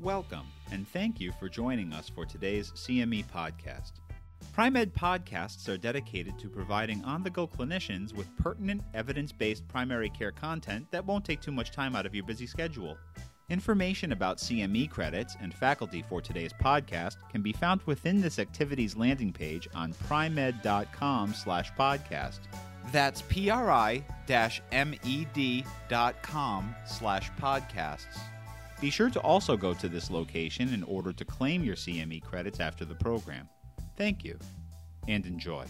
Welcome, and thank you for joining us for today's CME podcast. Pri-Med podcasts are dedicated to providing on the go clinicians with pertinent, evidence based primary care content that won't take too much time out of your busy schedule. Information about CME credits and faculty for today's podcast can be found within this activity's landing page on pri-med.com slash podcast. That's pri-med.com slash podcasts. Be sure to also go to this location in order to claim your CME credits after the program. Thank you, and enjoy.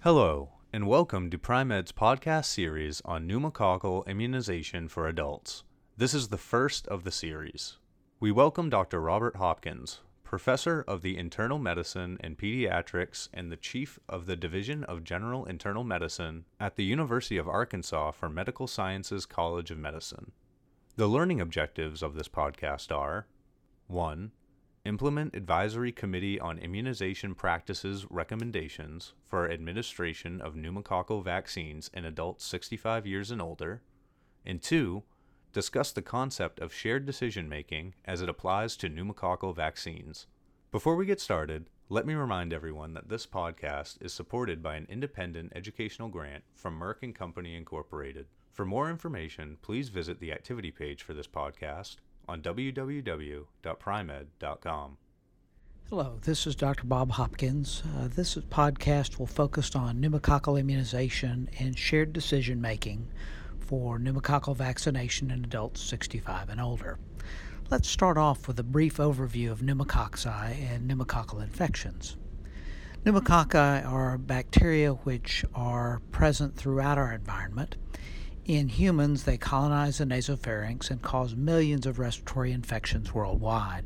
Hello, and welcome to Pri-Med's podcast series on pneumococcal immunization for adults. This is the first of the series. We welcome Dr. Robert Hopkins, professor of the internal medicine and pediatrics and the chief of the Division of General Internal Medicine at the University of Arkansas for Medical Sciences College of Medicine. The learning objectives of this podcast are 1. Implement Advisory Committee on Immunization Practices recommendations for administration of pneumococcal vaccines in adults 65 years and older. And 2 discuss the concept of shared decision making as it applies to pneumococcal vaccines. Before we get started, let me remind everyone that this podcast is supported by an independent educational grant from Merck Company Incorporated. For more information, please visit the activity page for this podcast on www.pri-med.com. Hello, this is Dr. Bob Hopkins. Uh, this podcast will focus on pneumococcal immunization and shared decision making for pneumococcal vaccination in adults 65 and older. Let's start off with a brief overview of pneumococci and pneumococcal infections. Pneumococci are bacteria which are present throughout our environment. In humans, they colonize the nasopharynx and cause millions of respiratory infections worldwide.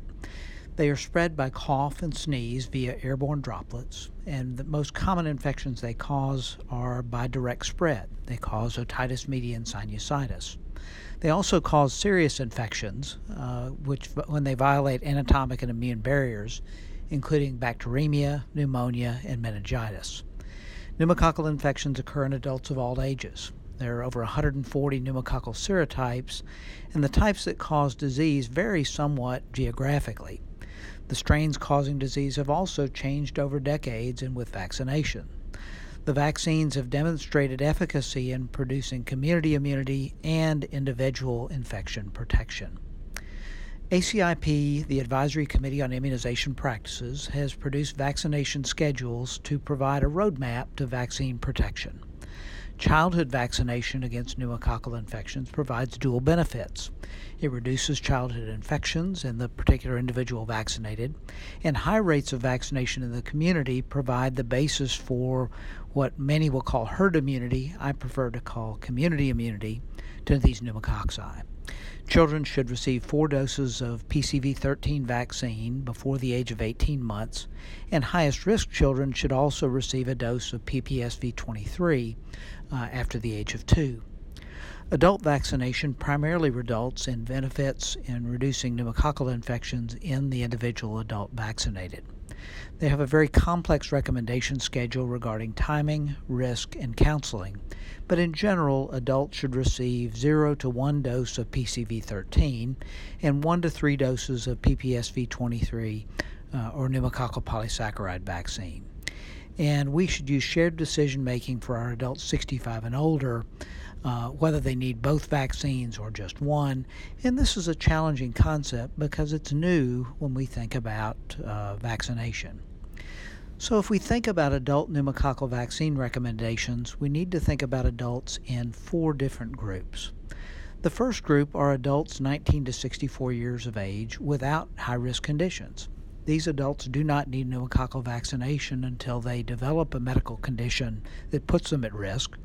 They are spread by cough and sneeze via airborne droplets, and the most common infections they cause are by direct spread. They cause otitis media and sinusitis. They also cause serious infections, uh, which, when they violate anatomic and immune barriers, including bacteremia, pneumonia, and meningitis. Pneumococcal infections occur in adults of all ages. There are over 140 pneumococcal serotypes, and the types that cause disease vary somewhat geographically. The strains causing disease have also changed over decades and with vaccination. The vaccines have demonstrated efficacy in producing community immunity and individual infection protection. ACIP, the Advisory Committee on Immunization Practices, has produced vaccination schedules to provide a roadmap to vaccine protection. Childhood vaccination against pneumococcal infections provides dual benefits. It reduces childhood infections in the particular individual vaccinated, and high rates of vaccination in the community provide the basis for what many will call herd immunity. I prefer to call community immunity to these pneumococci. Children should receive four doses of PCV 13 vaccine before the age of 18 months, and highest risk children should also receive a dose of PPSV 23 uh, after the age of two. Adult vaccination primarily results in benefits in reducing pneumococcal infections in the individual adult vaccinated. They have a very complex recommendation schedule regarding timing, risk, and counseling, but in general, adults should receive 0 to 1 dose of PCV 13 and 1 to 3 doses of PPSV 23 uh, or pneumococcal polysaccharide vaccine. And we should use shared decision making for our adults 65 and older uh, whether they need both vaccines or just one. And this is a challenging concept because it's new when we think about uh, vaccination. So, if we think about adult pneumococcal vaccine recommendations, we need to think about adults in four different groups. The first group are adults 19 to 64 years of age without high risk conditions. These adults do not need pneumococcal vaccination until they develop a medical condition that puts them at risk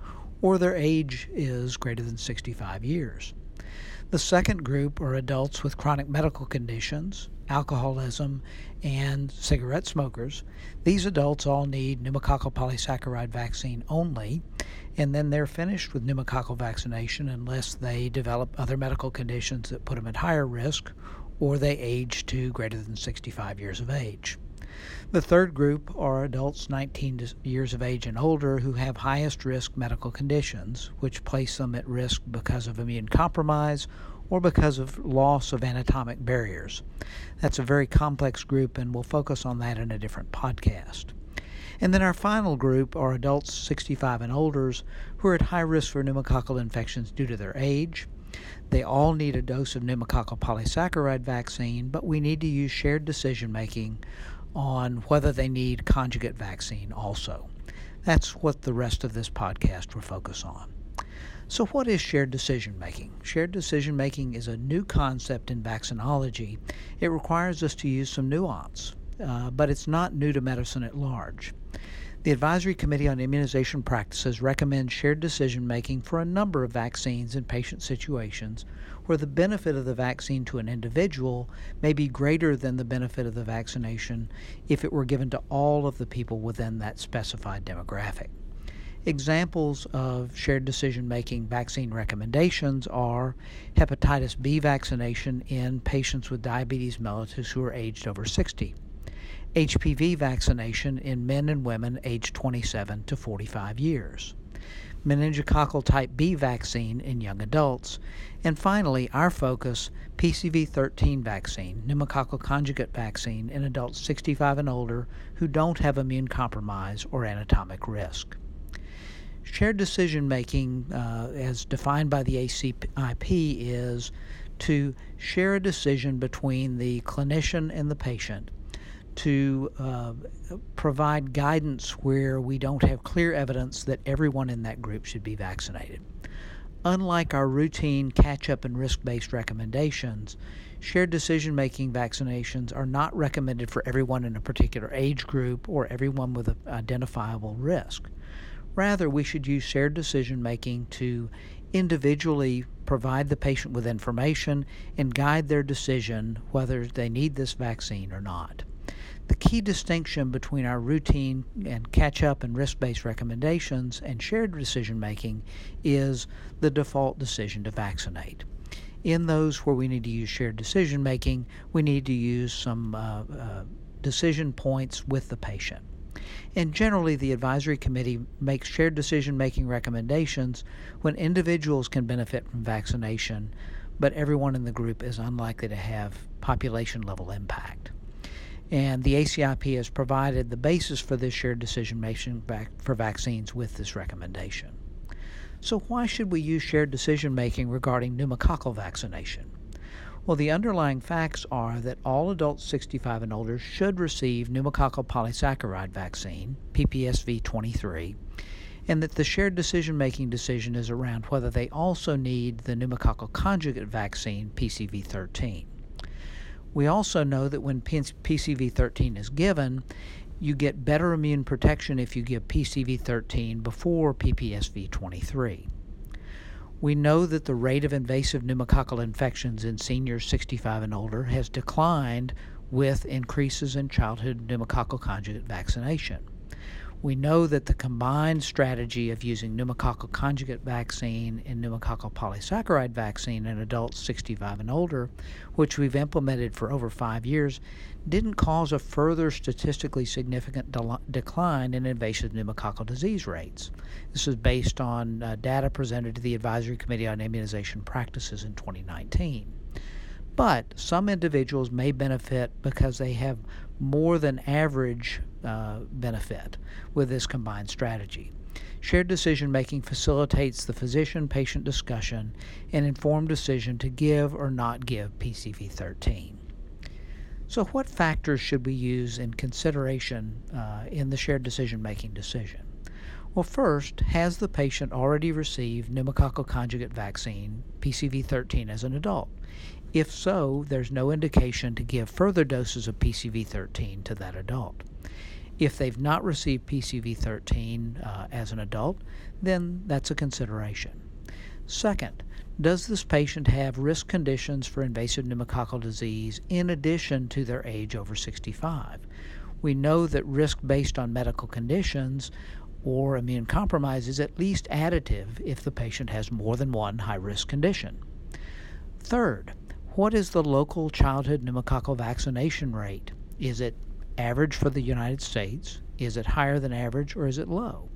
or their age is greater than 65 years. The second group are adults with chronic medical conditions, alcoholism, and cigarette smokers. These adults all need pneumococcal polysaccharide vaccine only, and then they're finished with pneumococcal vaccination unless they develop other medical conditions that put them at higher risk or they age to greater than 65 years of age. The third group are adults 19 years of age and older who have highest risk medical conditions, which place them at risk because of immune compromise or because of loss of anatomic barriers. That's a very complex group, and we'll focus on that in a different podcast. And then our final group are adults 65 and older who are at high risk for pneumococcal infections due to their age. They all need a dose of pneumococcal polysaccharide vaccine, but we need to use shared decision making on whether they need conjugate vaccine also. That's what the rest of this podcast will focus on. So, what is shared decision making? Shared decision making is a new concept in vaccinology. It requires us to use some nuance, uh, but it's not new to medicine at large. The Advisory Committee on Immunization Practices recommends shared decision making for a number of vaccines in patient situations where the benefit of the vaccine to an individual may be greater than the benefit of the vaccination if it were given to all of the people within that specified demographic. Examples of shared decision making vaccine recommendations are hepatitis B vaccination in patients with diabetes mellitus who are aged over 60 HPV vaccination in men and women aged 27 to 45 years, meningococcal type B vaccine in young adults, and finally, our focus PCV 13 vaccine, pneumococcal conjugate vaccine in adults 65 and older who don't have immune compromise or anatomic risk. Shared decision making, uh, as defined by the ACIP, is to share a decision between the clinician and the patient to uh, provide guidance where we don't have clear evidence that everyone in that group should be vaccinated. Unlike our routine catch up and risk based recommendations, shared decision making vaccinations are not recommended for everyone in a particular age group or everyone with an identifiable risk. Rather, we should use shared decision making to individually provide the patient with information and guide their decision whether they need this vaccine or not. The key distinction between our routine and catch up and risk based recommendations and shared decision making is the default decision to vaccinate. In those where we need to use shared decision making, we need to use some uh, uh, decision points with the patient. And generally, the advisory committee makes shared decision making recommendations when individuals can benefit from vaccination, but everyone in the group is unlikely to have population level impact. And the ACIP has provided the basis for this shared decision making for vaccines with this recommendation. So, why should we use shared decision making regarding pneumococcal vaccination? Well, the underlying facts are that all adults 65 and older should receive pneumococcal polysaccharide vaccine, PPSV 23, and that the shared decision making decision is around whether they also need the pneumococcal conjugate vaccine, PCV 13. We also know that when PCV 13 is given, you get better immune protection if you give PCV 13 before PPSV 23. We know that the rate of invasive pneumococcal infections in seniors 65 and older has declined with increases in childhood pneumococcal conjugate vaccination. We know that the combined strategy of using pneumococcal conjugate vaccine and pneumococcal polysaccharide vaccine in adults 65 and older, which we've implemented for over five years, didn't cause a further statistically significant de- decline in invasive pneumococcal disease rates. This is based on uh, data presented to the Advisory Committee on Immunization Practices in 2019. But some individuals may benefit because they have more than average uh, benefit with this combined strategy. Shared decision making facilitates the physician patient discussion and informed decision to give or not give PCV 13. So, what factors should we use in consideration uh, in the shared decision making decision? Well, first, has the patient already received pneumococcal conjugate vaccine, PCV 13, as an adult? If so, there's no indication to give further doses of PCV 13 to that adult. If they've not received PCV 13 uh, as an adult, then that's a consideration. Second, does this patient have risk conditions for invasive pneumococcal disease in addition to their age over 65? We know that risk based on medical conditions or immune compromise is at least additive if the patient has more than one high risk condition. Third, what is the local childhood pneumococcal vaccination rate? Is it average for the United States? Is it higher than average or is it low?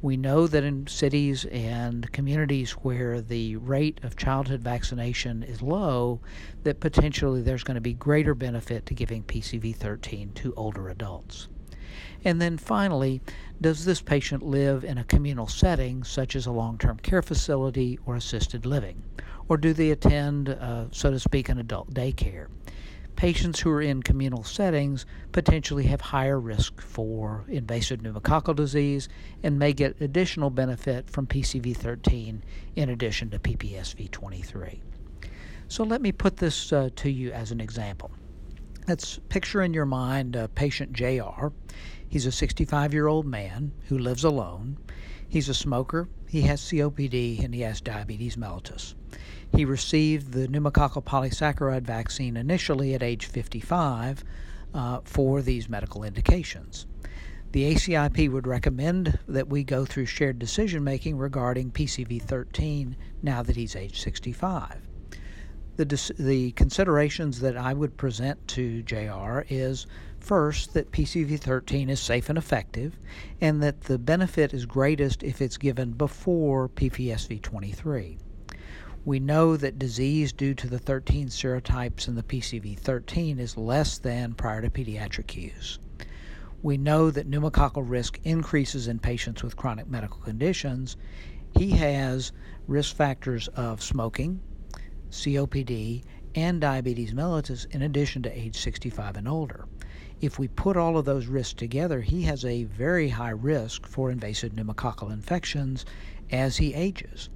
We know that in cities and communities where the rate of childhood vaccination is low, that potentially there's going to be greater benefit to giving PCV 13 to older adults. And then finally, does this patient live in a communal setting, such as a long term care facility or assisted living? Or do they attend, uh, so to speak, an adult daycare? Patients who are in communal settings potentially have higher risk for invasive pneumococcal disease and may get additional benefit from PCV 13 in addition to PPSV 23. So let me put this uh, to you as an example. Let's picture in your mind uh, patient JR. He's a 65 year old man who lives alone. He's a smoker, he has COPD, and he has diabetes mellitus. He received the pneumococcal polysaccharide vaccine initially at age 55 uh, for these medical indications. The ACIP would recommend that we go through shared decision making regarding PCV 13 now that he's age 65. The, the considerations that I would present to JR is first that PCV 13 is safe and effective, and that the benefit is greatest if it's given before PPSV 23. We know that disease due to the 13 serotypes in the PCV13 is less than prior to pediatric use. We know that pneumococcal risk increases in patients with chronic medical conditions. He has risk factors of smoking, COPD, and diabetes mellitus in addition to age 65 and older. If we put all of those risks together, he has a very high risk for invasive pneumococcal infections as he ages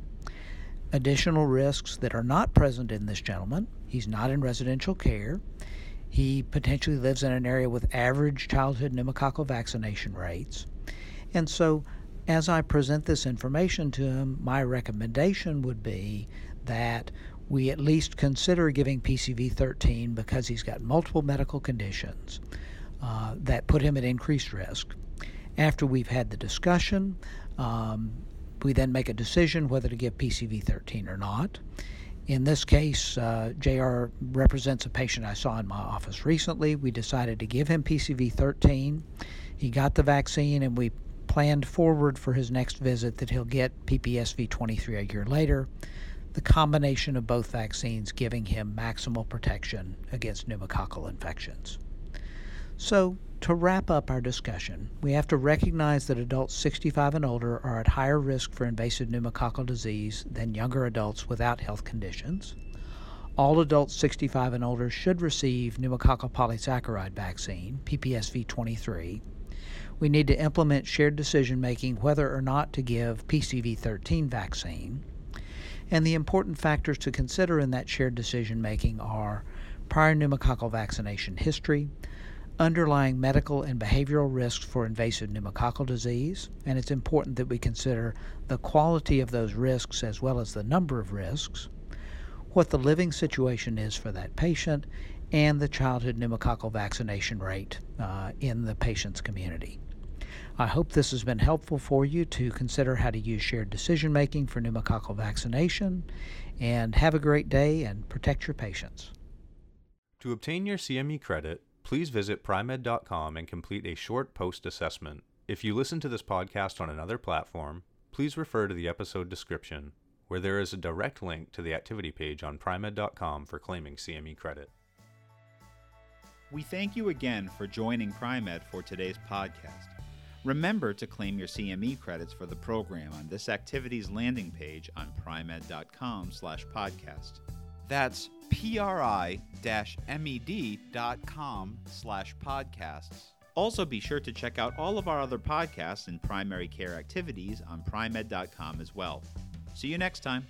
additional risks that are not present in this gentleman. He's not in residential care. He potentially lives in an area with average childhood pneumococcal vaccination rates. And so, as I present this information to him, my recommendation would be that we at least consider giving PCV 13 because he's got multiple medical conditions uh, that put him at increased risk. After we've had the discussion, um, we then make a decision whether to give PCV 13 or not. In this case, uh, JR represents a patient I saw in my office recently. We decided to give him PCV 13. He got the vaccine, and we planned forward for his next visit that he'll get PPSV 23 a year later. The combination of both vaccines giving him maximal protection against pneumococcal infections. So, to wrap up our discussion, we have to recognize that adults 65 and older are at higher risk for invasive pneumococcal disease than younger adults without health conditions. All adults 65 and older should receive pneumococcal polysaccharide vaccine, PPSV 23. We need to implement shared decision making whether or not to give PCV 13 vaccine. And the important factors to consider in that shared decision making are prior pneumococcal vaccination history, underlying medical and behavioral risks for invasive pneumococcal disease, and it's important that we consider the quality of those risks as well as the number of risks, what the living situation is for that patient, and the childhood pneumococcal vaccination rate uh, in the patient's community. I hope this has been helpful for you to consider how to use shared decision making for pneumococcal vaccination. And have a great day and protect your patients. To obtain your CME credit, please visit Pri-Med.com and complete a short post assessment. If you listen to this podcast on another platform, please refer to the episode description, where there is a direct link to the activity page on Pri-Med.com for claiming CME credit. We thank you again for joining Pri-Med for today's podcast. Remember to claim your CME credits for the program on this activity's landing page on Pri-Med.com slash podcast. That's pri-med.com slash podcasts. Also be sure to check out all of our other podcasts and primary care activities on pri-med.com as well. See you next time.